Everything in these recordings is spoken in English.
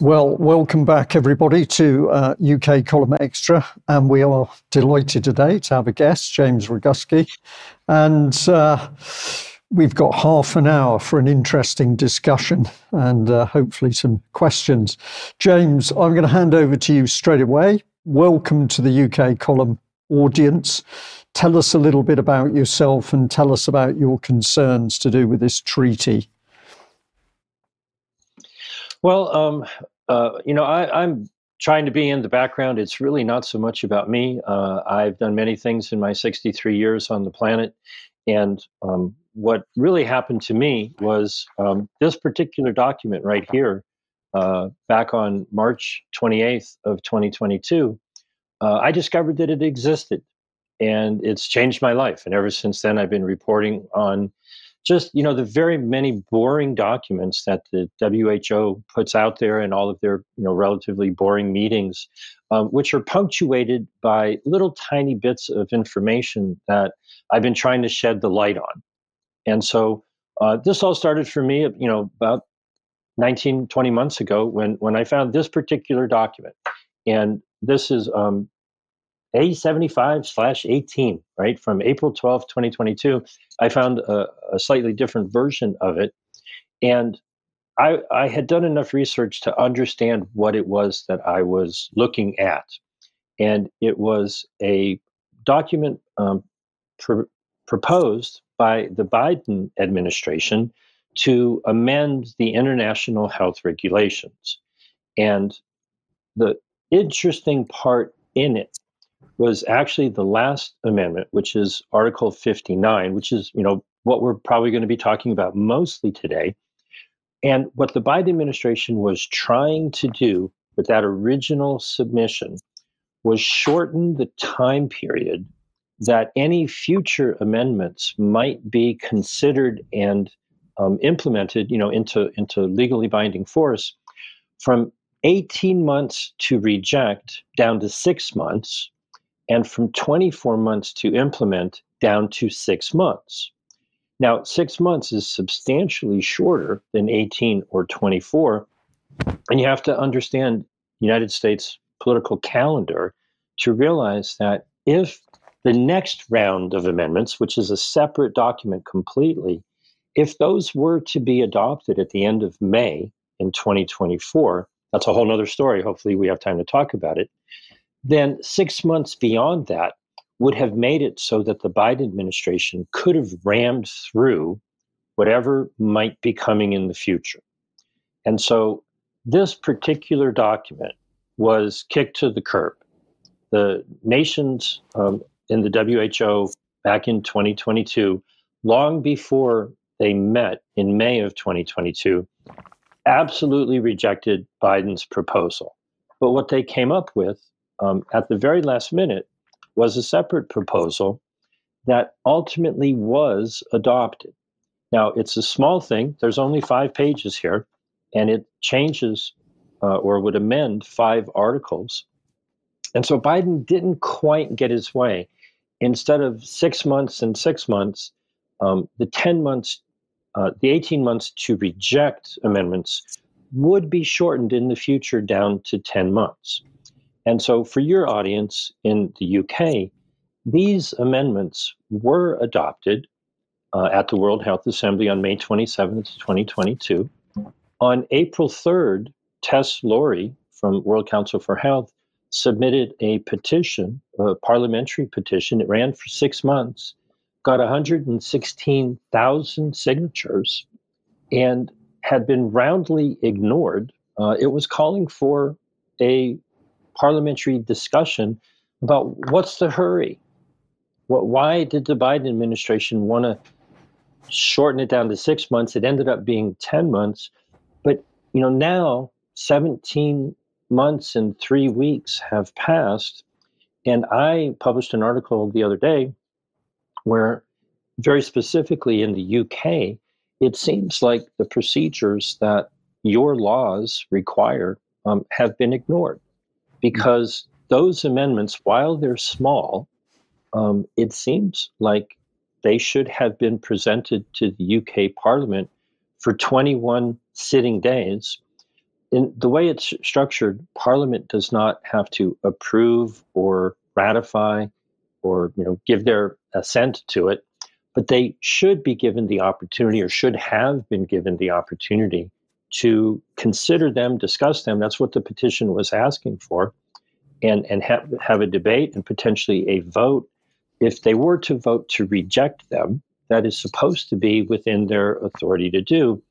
Well, welcome back, everybody, to uh, UK Column Extra. And we are delighted today to have a guest, James Roguski. And uh, we've got half an hour for an interesting discussion and uh, hopefully some questions. James, I'm going to hand over to you straight away. Welcome to the UK Column audience. Tell us a little bit about yourself and tell us about your concerns to do with this treaty. Well, um, uh, you know, I, am trying to be in the background. It's really not so much about me. Uh, I've done many things in my 63 years on the planet. And um, what really happened to me was um, this particular document right here, uh, back on March 28th of 2022, uh, I discovered that it existed. And it's changed my life. And ever since then, I've been reporting on just you know the very many boring documents that the WHO puts out there and all of their you know relatively boring meetings, um, which are punctuated by little tiny bits of information that I've been trying to shed the light on. And so uh, this all started for me, you know, about 19, 20 months ago when when I found this particular document, and this is um, a75 slash 18, right? From April 12, 2022. I found a, a, slightly different version of it. And I, I had done enough research to understand what it was that I was looking at. And it was a document um, pr- proposed by the Biden administration to amend the international health regulations. And the interesting part in it was actually the last amendment, which is Article 59, which is, you know, what we're probably going to be talking about mostly today. And what the Biden administration was trying to do with that original submission was shorten the time period that any future amendments might be considered and um, implemented, you know, into into legally binding force from 18 months to reject down to six months and from 24 months to implement down to six months. Now, six months is substantially shorter than 18 or 24. And you have to understand United States political calendar to realize that if the next round of amendments, which is a separate document completely, if those were to be adopted at the end of May in 2024, that's a whole other story. Hopefully, we have time to talk about it then six months beyond that would have made it so that the Biden administration could have rammed through whatever might be coming in the future. And so this particular document was kicked to the curb. The nations um, in the WHO back in 2022, long before they met in May of 2022, absolutely rejected Biden's proposal. But what they came up with um, at the very last minute was a separate proposal that ultimately was adopted. Now, it's a small thing, there's only five pages here, and it changes uh, or would amend five articles. And so Biden didn't quite get his way. Instead of six months and six months, um, the 10 months, uh, the 18 months to reject amendments would be shortened in the future down to 10 months. And so, for your audience in the UK, these amendments were adopted uh, at the World Health Assembly on May 27th, 2022. On April 3rd, Tess Lawrie from World Council for Health submitted a petition, a parliamentary petition. It ran for six months, got 116,000 signatures, and had been roundly ignored. Uh, it was calling for a parliamentary discussion about what's the hurry? What, why did the Biden administration want to shorten it down to six months? It ended up being 10 months. But, you know, now 17 months and three weeks have passed. And I published an article the other day where, very specifically in the UK, it seems like the procedures that your laws require um, have been ignored because those amendments, while they're small, um, it seems like they should have been presented to the UK Parliament for 21 sitting days. in the way it's structured, Parliament does not have to approve or ratify or you know give their assent to it, but they should be given the opportunity or should have been given the opportunity to consider them, discuss them. That's what the petition was asking for, and and have have a debate and potentially a vote. If they were to vote to reject them, that is supposed to be within their authority to do.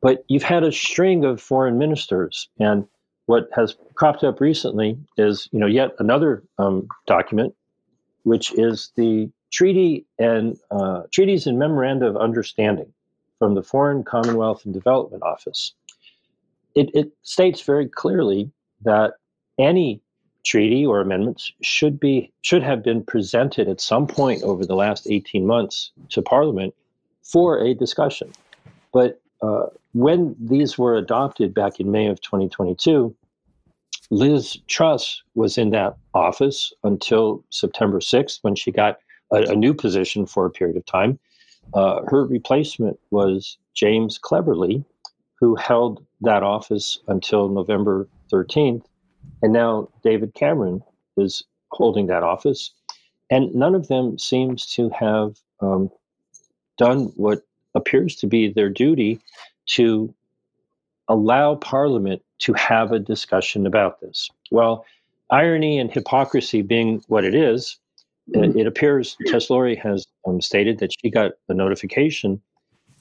But you've had a string of foreign ministers, and what has cropped up recently is you know yet another um, document, which is the treaty and uh, treaties and memoranda of understanding from the Foreign Commonwealth and Development Office. It, it states very clearly that any treaty or amendments should be should have been presented at some point over the last 18 months to Parliament for a discussion. But uh, when these were adopted back in May of 2022, Liz Truss was in that office until September 6th when she got a, a new position for a period of time. Uh, her replacement was James Cleverly, who held that office until November 13th. And now David Cameron is holding that office. And none of them seems to have um, done what appears to be their duty to allow Parliament to have a discussion about this. Well, irony and hypocrisy being what it is, it, it appears Tess Lawrie has um, stated that she got a notification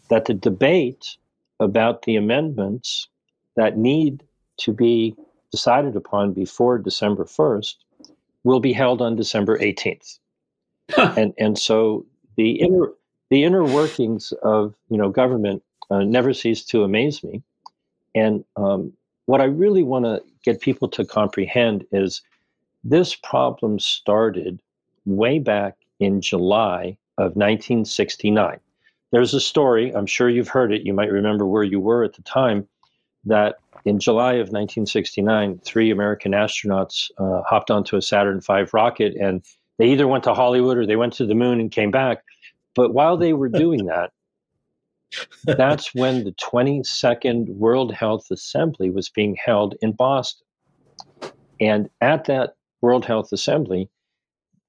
that the debate about the amendments that need to be decided upon before December 1st will be held on December 18th. and and so the inner the inner workings of you know government uh, never cease to amaze me. And um, what I really want to get people to comprehend is this problem started way back in July of 1969. There's a story, I'm sure you've heard it, you might remember where you were at the time, that in July of 1969, three American astronauts uh, hopped onto a Saturn V rocket and they either went to Hollywood or they went to the moon and came back. But while they were doing that, that's when the 22nd World Health Assembly was being held in Boston. And at that World Health Assembly,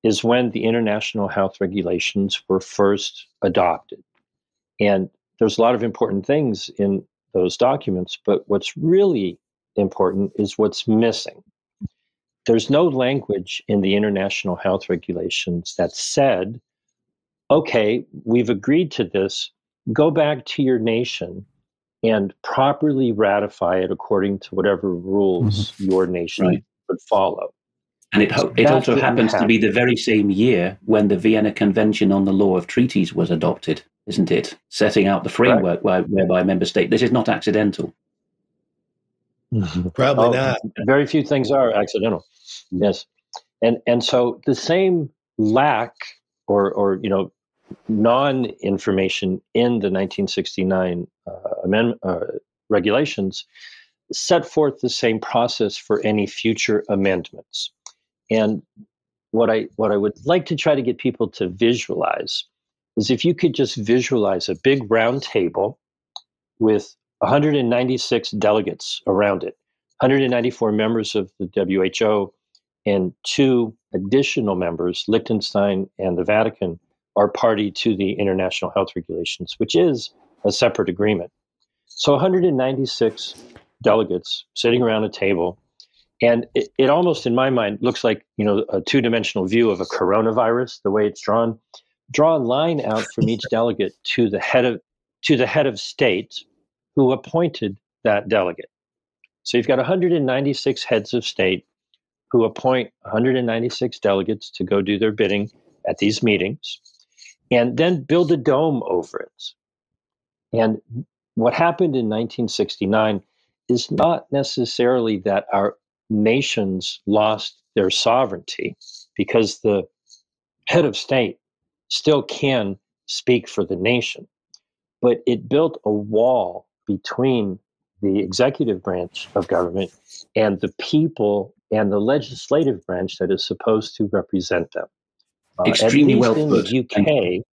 is when the international health regulations were first adopted. And there's a lot of important things in those documents, but what's really important is what's missing. There's no language in the international health regulations that said, okay, we've agreed to this, go back to your nation and properly ratify it according to whatever rules mm-hmm. your nation right. would follow. And it, it also happens happen. to be the very same year when the Vienna Convention on the Law of Treaties was adopted, isn't it? Setting out the framework right. whereby a member state. This is not accidental. Probably oh, not. Very few things are accidental. Yes, and and so the same lack or or you know non information in the 1969 uh, amendment uh, regulations set forth the same process for any future amendments. And what I what I would like to try to get people to visualize is if you could just visualize a big round table with 196 delegates around it, 194 members of the WHO, and two additional members, Liechtenstein and the Vatican, are party to the international health regulations, which is a separate agreement. So 196 delegates sitting around a table and it, it almost, in my mind, looks like you know a two-dimensional view of a coronavirus. The way it's drawn, draw a line out from each delegate to the head of to the head of state who appointed that delegate. So you've got 196 heads of state who appoint 196 delegates to go do their bidding at these meetings, and then build a dome over it. And what happened in 1969 is not necessarily that our nations lost their sovereignty because the head of state still can speak for the nation. But it built a wall between the executive branch of government and the people and the legislative branch that is supposed to represent them. Uh, Extremely well in put. the UK,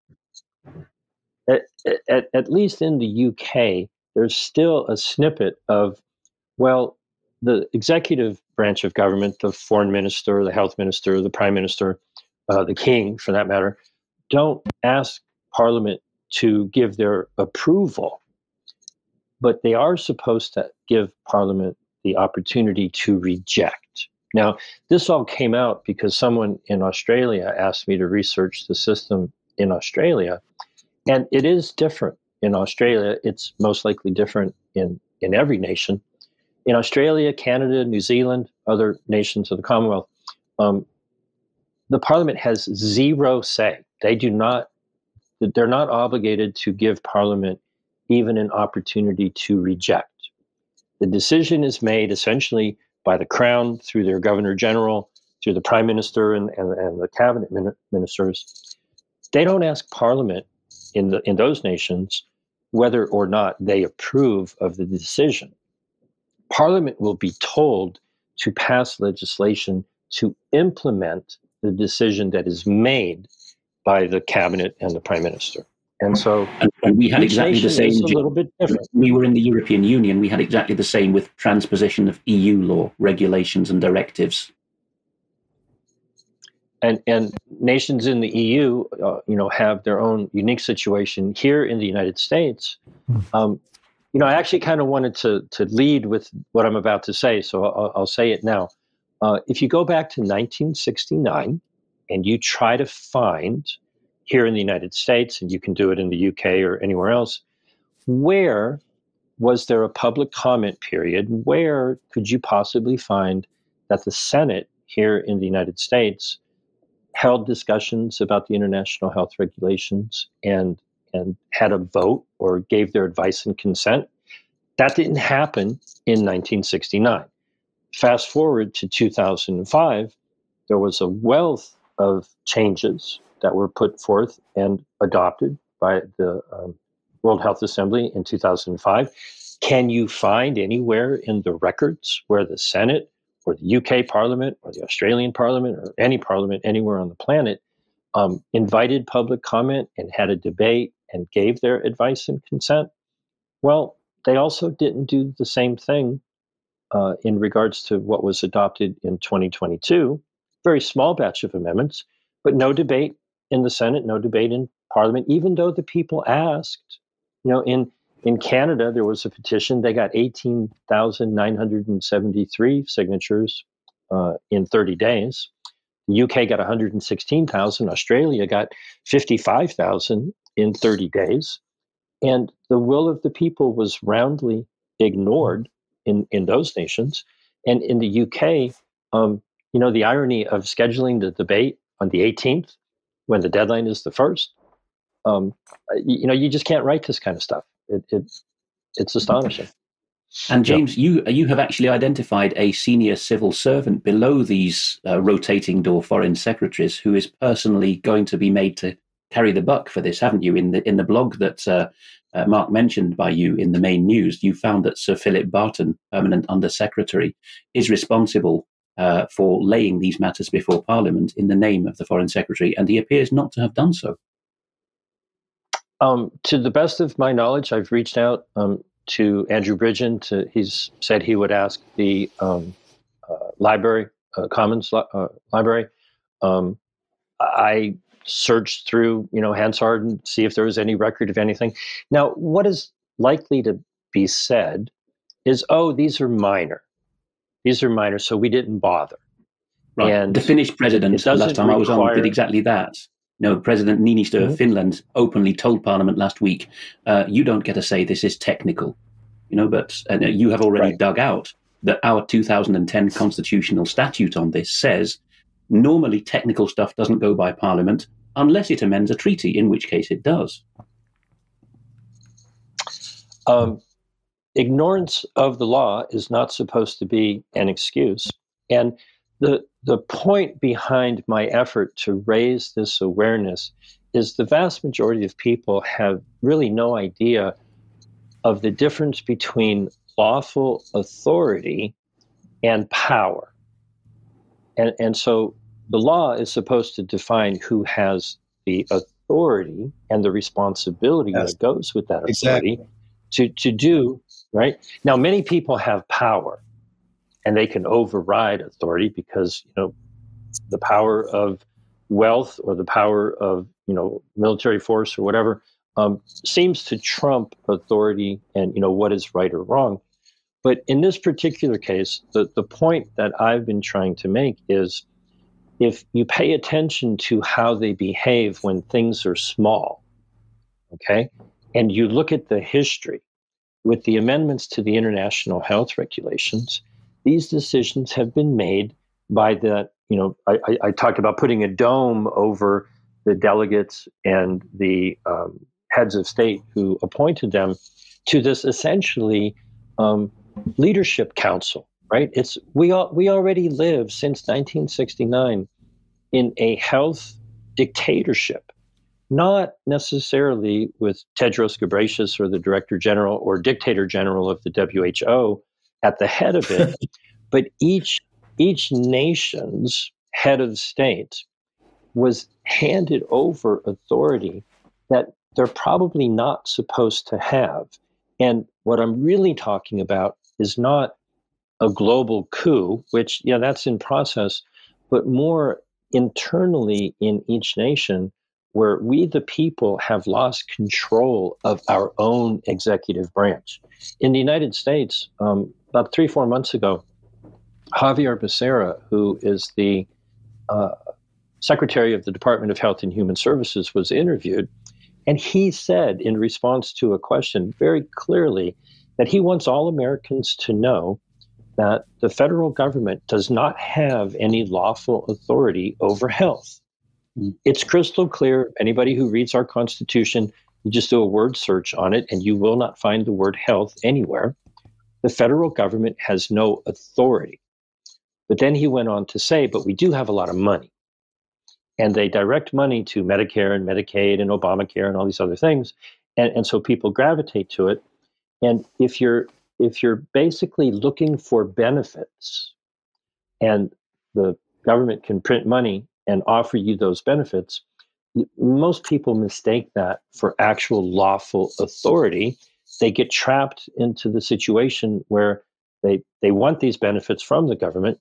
at, at, at least in the UK, there's still a snippet of Well, the executive branch of government, the foreign minister, the health minister, the prime minister, uh, the king, for that matter, don't ask Parliament to give their approval, but they are supposed to give Parliament the opportunity to reject. Now, this all came out because someone in Australia asked me to research the system in Australia, and it is different in Australia. It's most likely different in, in every nation. In Australia, Canada, New Zealand, other nations of the Commonwealth, um, the Parliament has zero say. They do not, they're not obligated to give Parliament even an opportunity to reject. The decision is made essentially by the Crown through their Governor General, through the Prime Minister and, and, and the cabinet ministers. They don't ask Parliament in, the, in those nations whether or not they approve of the decision. Parliament will be told to pass legislation to implement the decision that is made by the cabinet and the prime minister. And so and, and we had exactly the same. A little bit different. We were in the European Union. We had exactly the same with transposition of EU law, regulations, and directives. And and nations in the EU, uh, you know, have their own unique situation. Here in the United States, hmm. um, you know, I actually kind of wanted to to lead with what I'm about to say, so I'll, I'll say it now. Uh, if you go back to 1969 and you try to find here in the United States, and you can do it in the UK or anywhere else, where was there a public comment period? Where could you possibly find that the Senate here in the United States held discussions about the international health regulations and and had a vote or gave their advice and consent? That didn't happen in 1969. Fast forward to 2005, there was a wealth of changes that were put forth and adopted by the um, World Health Assembly in 2005. Can you find anywhere in the records where the Senate or the UK Parliament or the Australian Parliament or any parliament anywhere on the planet um, invited public comment and had a debate and gave their advice and consent? Well, they also didn't do the same thing uh, in regards to what was adopted in 2022. Very small batch of amendments, but no debate in the Senate, no debate in Parliament, even though the people asked. You know, in in Canada, there was a petition. They got 18,973 signatures uh, in 30 days. UK got 116,000. Australia got 55,000 in 30 days. And the will of the people was roundly ignored in, in those nations. And in the UK, um, you know, the irony of scheduling the debate on the 18th when the deadline is the first, um, you, you, know, you just can't write this kind of stuff. It, it it's astonishing. And James, you you have actually identified a senior civil servant below these uh, rotating door foreign secretaries who is personally going to be made to carry the buck for this, haven't you? In the in the blog that uh, uh, Mark mentioned by you in the main news, you found that Sir Philip Barton, permanent Under Secretary, is responsible uh, for laying these matters before Parliament in the name of the Foreign Secretary, and he appears not to have done so. Um, to the best of my knowledge, I've reached out um, to Andrew Bridgen. To, he's said he would ask the um, uh, library, uh, Commons uh, library. Um, I search through, you know, Hansard and see if there was any record of anything. Now, what is likely to be said is, oh, these are minor. These are minor, so we didn't bother. Right. And the Finnish president, last time I was on, did exactly that. No, President Niinistö mm-hmm. of Finland openly told Parliament last week, uh, "You don't get to say this is technical," you know. But uh, you have already right. dug out that our 2010 constitutional statute on this says Normally, technical stuff doesn't go by Parliament unless it amends a treaty, in which case it does. Um, ignorance of the law is not supposed to be an excuse. And the, the point behind my effort to raise this awareness is the vast majority of people have really no idea of the difference between lawful authority and power. And, and so the law is supposed to define who has the authority and the responsibility yes. that goes with that authority. Exactly. to, to do, right? Now, many people have power and they can override authority because, you know, the power of wealth or the power of, you know, military force or whatever um, seems to trump authority and, you know, what is right or wrong. But in this particular case, the, the point that I've been trying to make is if you pay attention to how they behave when things are small, okay, and you look at the history with the amendments to the international health regulations, these decisions have been made by the, you know, I, I, I talked about putting a dome over the delegates and the um, heads of state who appointed them to this essentially um, leadership council right it's we all we already live since 1969 in a health dictatorship not necessarily with Tedros Ghebreyesus or the director general or dictator general of the WHO at the head of it, but each each nation's head of state was handed over authority that they're probably not supposed to have. And what I'm really talking about is not a global coup, which, yeah, that's in process, but more internally in each nation where we, the people, have lost control of our own executive branch. In the United States, um, about three, four months ago, Xavier Becerra, who is the uh, Secretary of the Department of Health and Human Services, was interviewed. And he said, in response to a question very clearly, that he wants all Americans to know that the federal government does not have any lawful authority over health. Mm. It's crystal clear. Anybody who reads our Constitution, you just do a word search on it, and you will not find the word health anywhere. The federal government has no authority. But then he went on to say, but we do have a lot of money. And they direct money to Medicare and Medicaid and Obamacare and all these other things. And, and so people gravitate to it. And if you're if you're basically looking for benefits and the government can print money and offer you those benefits, most people mistake that for actual lawful authority. They get trapped into the situation where they, they want these benefits from the government.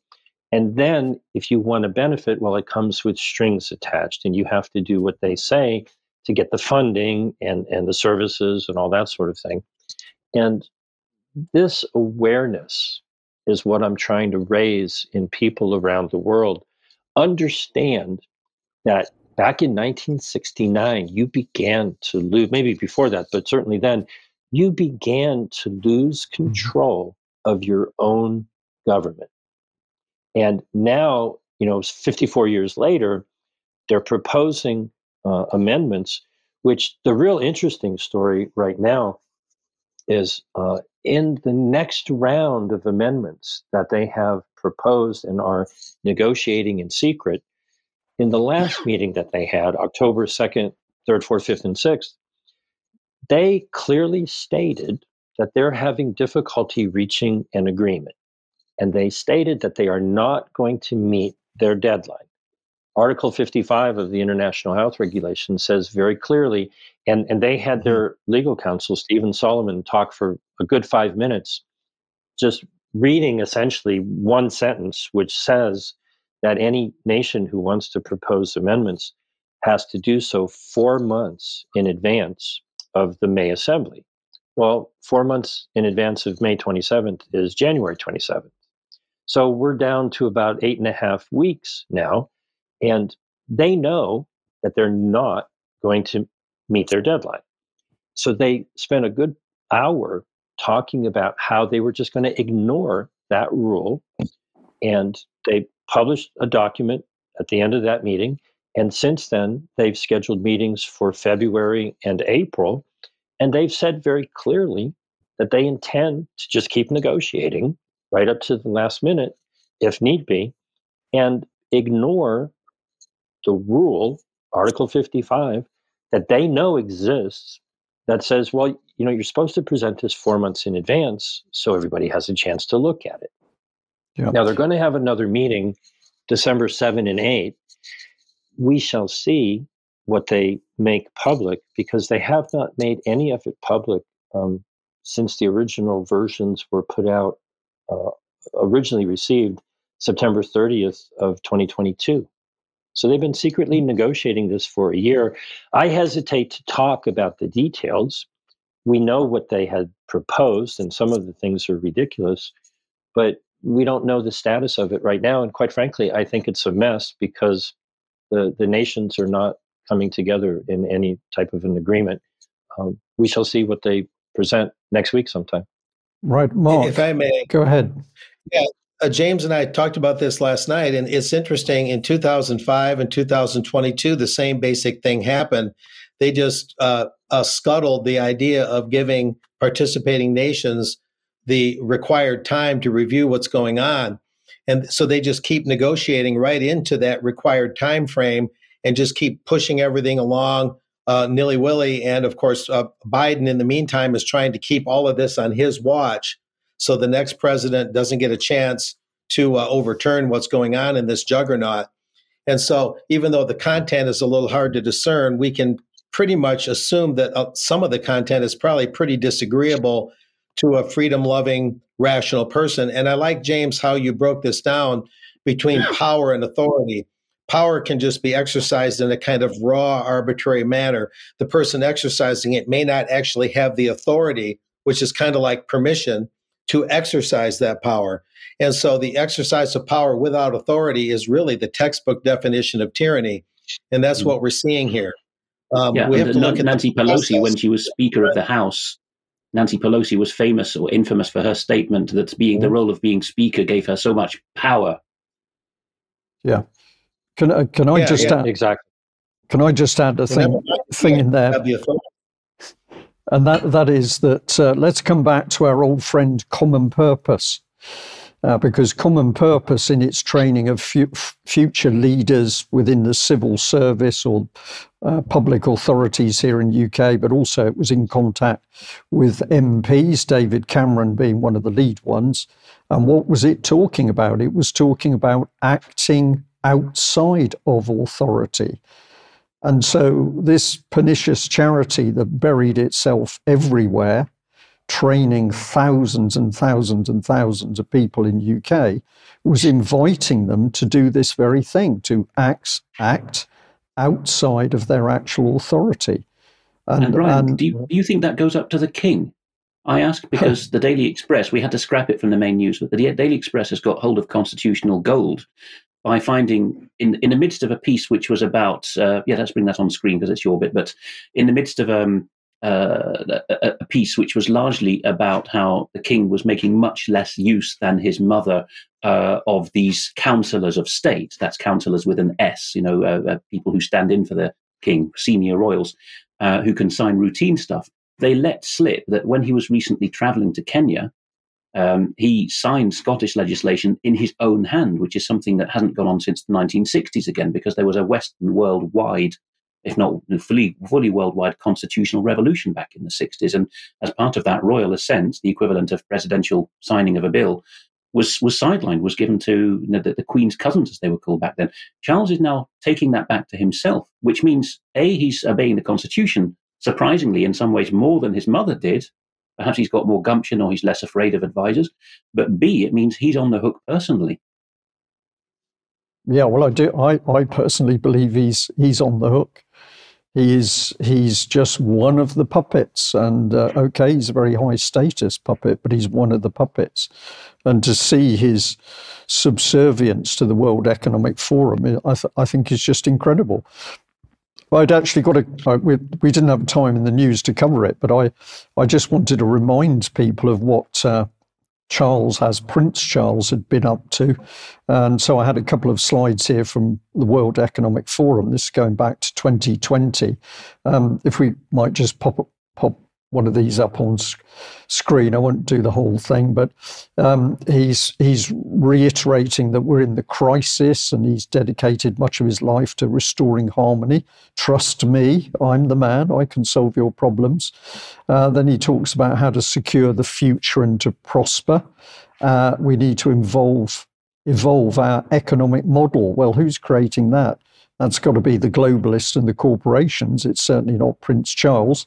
And then, if you want a benefit, well, it comes with strings attached, and you have to do what they say to get the funding and, and the services and all that sort of thing. And this awareness is what I'm trying to raise in people around the world. Understand that back in 1969, you began to lose, maybe before that, but certainly then, you began to lose mm-hmm. control of your own government. And now, you know, 54 years later, they're proposing uh, amendments, which the real interesting story right now is uh, in the next round of amendments that they have proposed and are negotiating in secret, in the last meeting that they had, October 2nd, 3rd, 4th, 5th, and 6th, they clearly stated that they're having difficulty reaching an agreement. And they stated that they are not going to meet their deadline. Article 55 of the International Health Regulation says very clearly, and, and they had mm-hmm. their legal counsel, Stephen Solomon, talk for a good five minutes, just reading essentially one sentence, which says that any nation who wants to propose amendments has to do so four months in advance of the May Assembly. Well, four months in advance of May 27th is January 27th. So we're down to about eight and a half weeks now. And they know that they're not going to meet their deadline. So they spent a good hour talking about how they were just going to ignore that rule. And they published a document at the end of that meeting. And since then, they've scheduled meetings for February and April. And they've said very clearly that they intend to just keep negotiating right up to the last minute, if need be, and ignore the rule, Article 55, that they know exists that says, well, you know, you're supposed to present this four months in advance so everybody has a chance to look at it. Yep. Now, they're going to have another meeting December 7 and 8. We shall see what they make public because they have not made any of it public um, since the original versions were put out, uh, originally received September 30th of 2022. So they've been secretly negotiating this for a year. I hesitate to talk about the details. We know what they had proposed, and some of the things are ridiculous, but we don't know the status of it right now. And quite frankly, I think it's a mess because the, the nations are not coming together in any type of an agreement. Um, we shall see what they present next week sometime. Right, Mark. If I may, go ahead. Yeah, uh, James and I talked about this last night, and it's interesting. In 2005 and 2022, the same basic thing happened. They just uh, uh, scuttled the idea of giving participating nations the required time to review what's going on, and so they just keep negotiating right into that required time frame and just keep pushing everything along uh, nilly willy. And of course, uh, Biden, in the meantime, is trying to keep all of this on his watch so the next president doesn't get a chance to uh, overturn what's going on in this juggernaut. And so, even though the content is a little hard to discern, we can pretty much assume that uh, some of the content is probably pretty disagreeable to a freedom loving, rational person. And I like, James, how you broke this down between power and authority. Power can just be exercised in a kind of raw, arbitrary manner. The person exercising it may not actually have the authority, which is kind of like permission to exercise that power. And so the exercise of power without authority is really the textbook definition of tyranny. And that's mm. what we're seeing here. Um, yeah, we have to look Nancy Pelosi, process. when she was Speaker of the House, Nancy Pelosi was famous or infamous for her statement that being the mm. role of being Speaker gave her so much power. Yeah. Can, uh, can I yeah, just yeah. add, exactly? Can I just add a thing, thing in there? And that that is that uh, let's come back to our old friend common purpose uh, because common purpose in its training of fu- future leaders within the civil service or uh, public authorities here in UK, but also it was in contact with MPs, David Cameron being one of the lead ones. And what was it talking about? It was talking about acting outside of authority. And so, this pernicious charity that buried itself everywhere, training thousands and thousands and thousands of people in UK, was inviting them to do this very thing, to act, act outside of their actual authority. And, and Brian, and, do, you, do you think that goes up to the king? I ask because the Daily Express, we had to scrap it from the main news, but the Daily Express has got hold of constitutional gold by finding in in the midst of a piece which was about uh, yeah let's bring that on screen because it's your bit but in the midst of um, uh, a, a, piece which was largely about how the king was making much less use than his mother uh, of these councillors of state. That's councillors with an s you know uh, uh, people who stand in for the king senior royals uh, who can sign routine stuff. They let slip that when he was recently traveling to kenya um, he signed Scottish legislation in his own hand, which is something that hasn't gone on since the 1960s again, because there was a Western worldwide, if not fully, fully worldwide constitutional revolution back in the 60s. And as part of that royal assent, the equivalent of presidential signing of a bill, was was sidelined, was given to you know, the, the, Queen's cousins, as they were called back then. Charles is now taking that back to himself, which means a he's obeying the Constitution surprisingly in some ways more than his mother did, Perhaps he's got more gumption or he's less afraid of advisors. But B, it means he's on the hook personally. Yeah, well, I do. I, I personally believe he's he's on the hook. He is he's just one of the puppets, and uh, okay, he's a very high status puppet, but he's one of the puppets. And to see his subservience to the World Economic Forum, I, th- I think is just incredible. I'd actually got a. Uh, we, we didn't have time in the news to cover it, but I, I just wanted to remind people of what uh, Charles, as Prince Charles, had been up to. And so I had a couple of slides here from the World Economic Forum. This is going back to 2020. Um, if we might just pop pop one of these up on screen. I won't do the whole thing, but um, he's he's reiterating that we're in the crisis, and he's dedicated much of his life to restoring harmony. Trust me, I'm the man. I can solve your problems. Uh, then he talks about how to secure the future and to prosper. Uh, we need to evolve evolve our economic model. Well, who's creating that? That's got to be the globalists and the corporations. It's certainly not Prince Charles,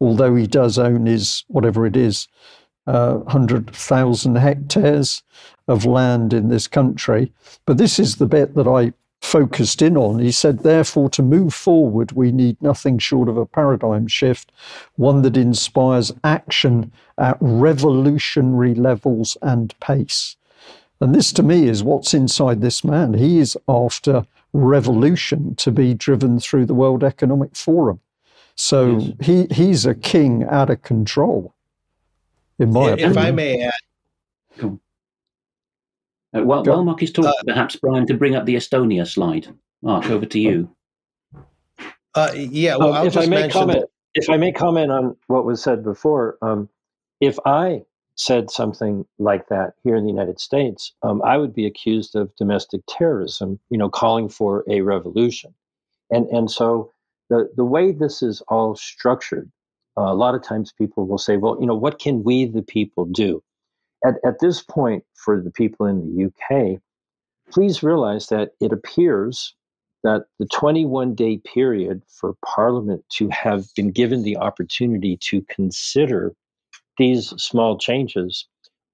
although he does own his, whatever it is, uh, 100,000 hectares of land in this country. But this is the bit that I focused in on. He said, therefore, to move forward, we need nothing short of a paradigm shift, one that inspires action at revolutionary levels and pace. And this to me is what's inside this man. He is after revolution to be driven through the World Economic Forum. So yes. he, he's a king out of control, in my if opinion. If I may add, cool. Uh, while, while Mark is talking, uh, perhaps Brian, to bring up the Estonia slide. Mark, over to you. Uh, yeah, well, um, if I may comment, that- if I may comment on what was said before, um, if I said something like that here in the United States, um, I would be accused of domestic terrorism. You know, calling for a revolution, and and so the the way this is all structured, uh, a lot of times people will say, well, you know, what can we the people do? at, at this point, for the people in the UK, please realize that it appears that the 21 day period for Parliament to have been given the opportunity to consider these small changes,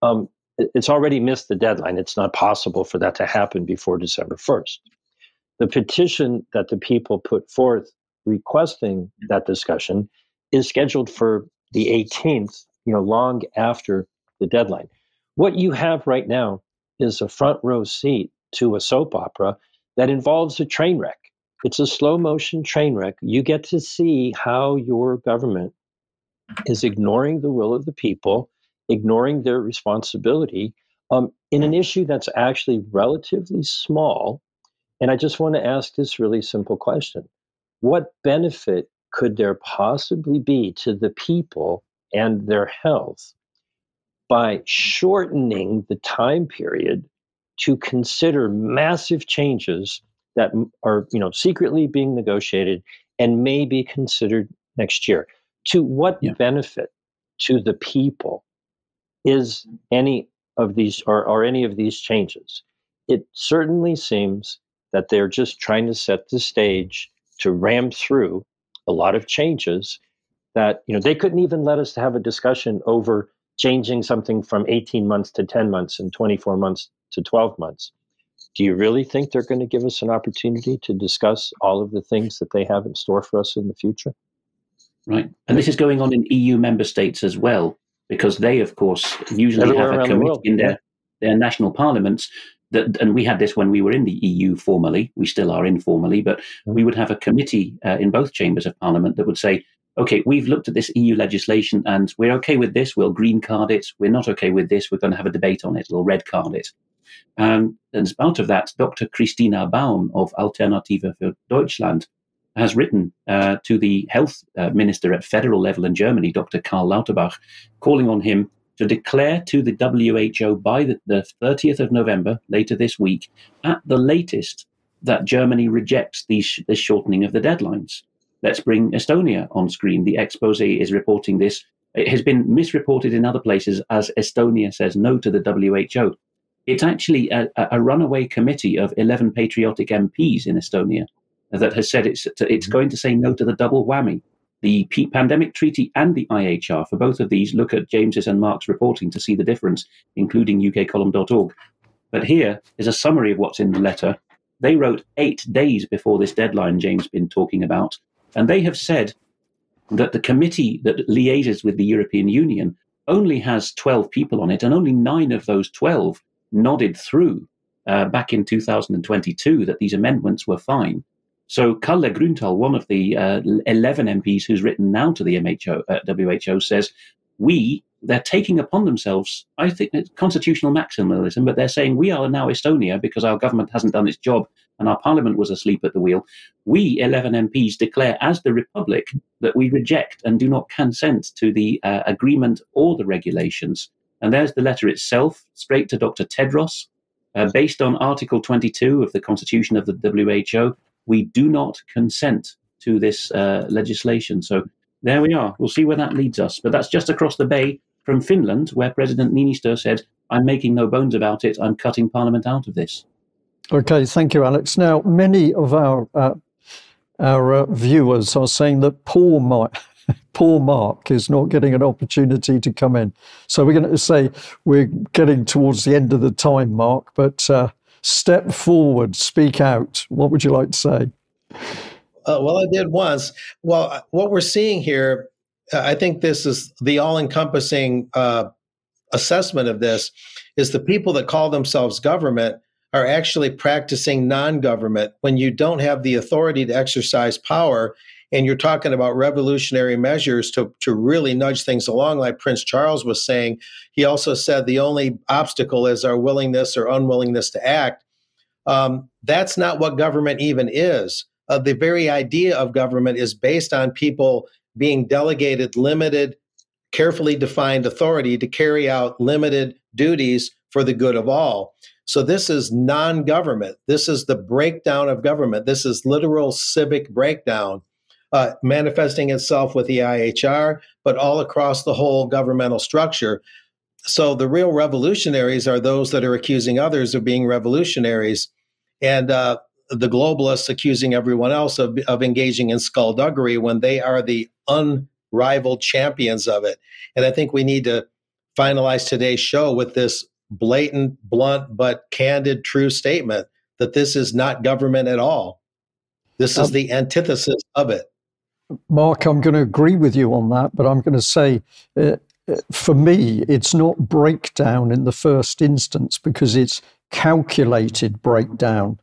um, it's already missed the deadline. It's not possible for that to happen before December 1st. The petition that the people put forth requesting that discussion is scheduled for the 18th, you know, long after the deadline. What you have right now is a front row seat to a soap opera that involves a train wreck. It's a slow motion train wreck. You get to see how your government is ignoring the will of the people, ignoring their responsibility um, in an issue that's actually relatively small. And I just want to ask this really simple question What benefit could there possibly be to the people and their health by shortening the time period to consider massive changes that are you know secretly being negotiated and may be considered next year to what yeah. benefit to the people is any of these or, or any of these changes it certainly seems that they're just trying to set the stage to ram through a lot of changes that you know they couldn't even let us have a discussion over changing something from 18 months to 10 months and 24 months to 12 months. Do you really think they're going to give us an opportunity to discuss all of the things that they have in store for us in the future? Right. And this is going on in EU member states as well, because they, of course, usually Everywhere have a committee the in their, their national parliaments that, and we had this when we were in the EU formally, we still are informally, but we would have a committee uh, in both chambers of parliament that would say, okay, we've looked at this EU legislation and we're okay with this, we'll green card it. We're not okay with this, we're going to have a debate on it, we'll red card it. Um, and as part of that, Dr. Christina Baum of Alternative für Deutschland has written uh, to the health uh, minister at federal level in Germany, Dr. Karl Lauterbach, calling on him to declare to the WHO by the, the 30th of November, later this week, at the latest, that Germany rejects these, this shortening of the deadlines. Let's bring Estonia on screen. The expose is reporting this. It has been misreported in other places as Estonia says no to the WHO. It's actually a, a runaway committee of 11 patriotic MPs in Estonia that has said it's, it's mm-hmm. going to say no to the double whammy. The P- pandemic treaty and the IHR, for both of these, look at James's and Mark's reporting to see the difference, including ukcolumn.org. But here is a summary of what's in the letter. They wrote eight days before this deadline James been talking about, and they have said that the committee that liaises with the European Union only has 12 people on it, and only nine of those 12 nodded through uh, back in 2022 that these amendments were fine. So Kalle Grünthal, one of the uh, 11 MPs who's written now to the MHO, uh, WHO, says, we, they're taking upon themselves, I think it's constitutional maximalism, but they're saying we are now Estonia because our government hasn't done its job and our parliament was asleep at the wheel, we 11 MPs declare as the Republic that we reject and do not consent to the uh, agreement or the regulations. And there's the letter itself, straight to Dr. Tedros. Uh, based on Article 22 of the Constitution of the WHO, we do not consent to this uh, legislation. So there we are. We'll see where that leads us. But that's just across the bay from Finland, where President Niinistö said, I'm making no bones about it. I'm cutting Parliament out of this. Okay, thank you, Alex. Now, many of our uh, our uh, viewers are saying that poor Mark, poor Mark is not getting an opportunity to come in. So we're going to say we're getting towards the end of the time, Mark. But uh, step forward, speak out. What would you like to say? Uh, well, I did once. Well, uh, what we're seeing here, uh, I think this is the all-encompassing uh, assessment of this is the people that call themselves government are actually practicing non-government when you don't have the authority to exercise power and you're talking about revolutionary measures to, to really nudge things along like prince charles was saying he also said the only obstacle is our willingness or unwillingness to act um, that's not what government even is uh, the very idea of government is based on people being delegated limited, carefully defined authority to carry out limited duties for the good of all. So this is non government. This is the breakdown of government. This is literal civic breakdown. Uh, manifesting itself with the IHR, but all across the whole governmental structure. So the real revolutionaries are those that are accusing others of being revolutionaries. And uh, the globalists accusing everyone else of, of engaging in skullduggery when they are the unrivaled champions of it. And I think we need to finalize today's show with this blatant, blunt, but candid, true statement that this is not government at all. This is um, the antithesis of it. Mark, I'm going to agree with you on that, but I'm going to say, uh, uh for me, it's not breakdown in the first instance because it's calculated breakdown.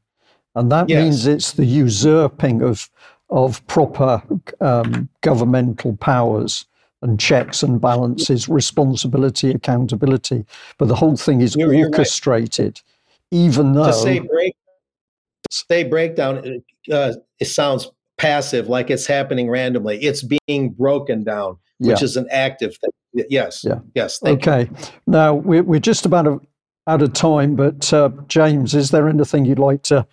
And that yes. means it's the usurping of, of proper um, governmental powers and checks and balances, responsibility, accountability. But the whole thing is you're, orchestrated, you're right. even though. To say, break, say breakdown, uh, it sounds passive, like it's happening randomly. It's being broken down, which yeah. is an active thing. Yes. Yeah. Yes. okay. You. Now we're, we're just about out of time, but uh, James, is there anything you'd like to,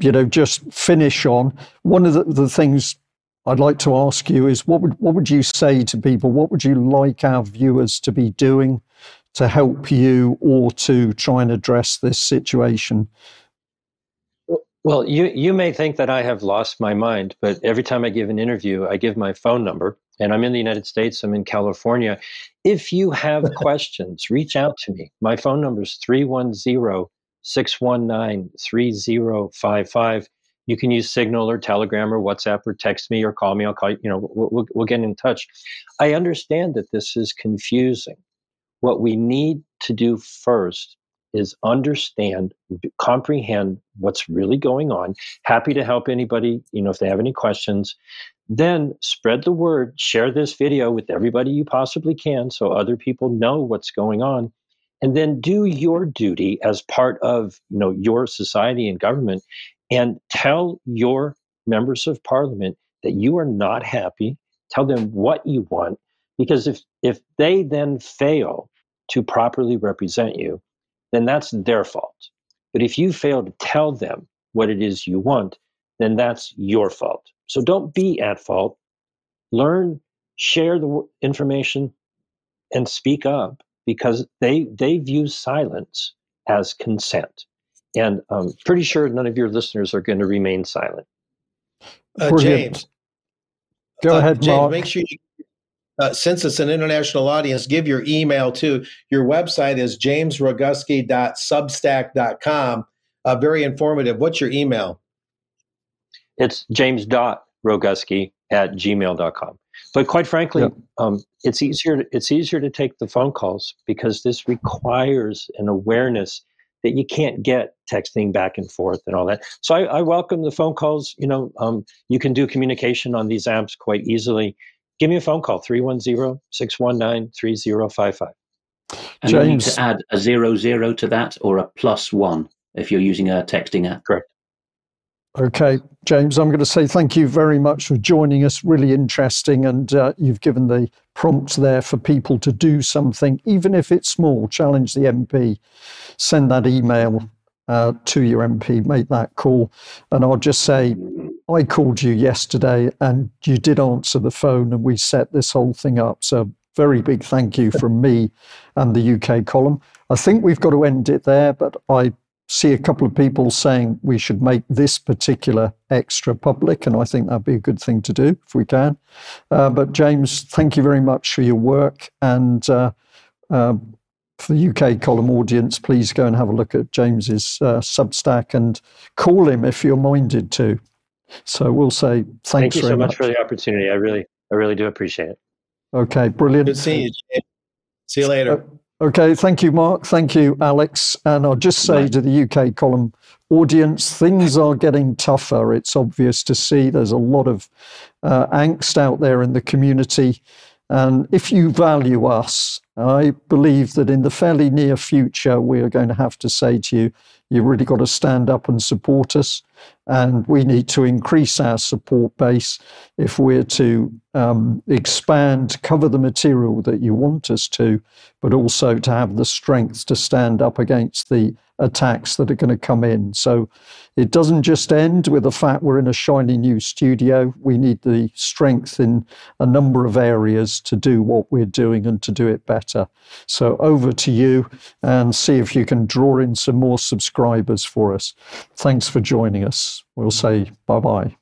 you know, just finish on? One of the, the, things I'd like to ask you is what would what would you say to people? What would you like our viewers to be doing to help you or to try and address this situation? Well, you you may think that I have lost my mind, but every time I give an interview, I give my phone number, and I'm in the United States. I'm in California, if you have questions, reach out to me. My phone number is 310 619 3055. You can use Signal or Telegram or WhatsApp or text me or call me. I'll call you. You know, we'll, we'll, we'll get in touch. I understand that this is confusing. What we need to do first is understand, comprehend what's really going on. Happy to help anybody, you know, if they have any questions. Then spread the word, share this video with everybody you possibly can so other people know what's going on. And then do your duty as part of, you know, your society and government and tell your members of parliament that you are not happy. Tell them what you want because if if they then fail to properly represent you, then that's their fault. But if you fail to tell them what it is you want, then that's your fault. So don't be at fault. Learn, share the information, and speak up because they they view silence as consent. And I'm pretty sure none of your listeners are going to remain silent. Uh, James, go uh, ahead, James. Mark. Make sure you uh, since it's an international audience, give your email to your website is jamesroguski.substack.com. Uh, very informative. What's your email? It's james.roguski at gmail.com. But quite frankly, yeah. um, it's easier. To, it's easier to take the phone calls because this requires an awareness that you can't get texting back and forth and all that. So I, I welcome the phone calls. You know, um, you can do communication on these apps quite easily give me a phone call 310-619-3055 and James. you need to add a zero zero to that or a plus one if you're using a texting app. Correct. Okay james i'm going to say thank you very much for joining us. Really interesting and uh, you've given the prompts there for people to do something even if it's small. Challenge the mp send that email uh, to your mp make that call. And i'll just say I called you yesterday and you did answer the phone and we set this whole thing up. So, very big thank you from me and the UK column. I think we've got to end it there, but I see a couple of people saying we should make this particular extra public, and I think that'd be a good thing to do if we can. Uh, but James, thank you very much for your work, and uh, uh, for the UK column audience, please go and have a look at James's uh, Substack and call him if you're minded to. So we'll say thanks Thank you so much. much for the opportunity. I really, I really do appreciate it. Okay, brilliant. Good seeing you. James. See you later. Uh, Okay, thank you, Mark. Thank you, Alex. And I'll just say to the UK column audience, things are getting tougher. It's obvious to see there's a lot of uh, angst out there in the community. And if you value us, I believe that in the fairly near future, we are going to have to say to you, you've really got to stand up and support us. And we need to increase our support base if we're to um, expand, cover the material that you want us to, but also to have the strength to stand up against the attacks that are going to come in. So it doesn't just end with the fact we're in a shiny new studio. We need the strength in a number of areas to do what we're doing and to do it better. So over to you and see if you can draw in some more subscribers for us. Thanks for joining us. We'll say bye bye.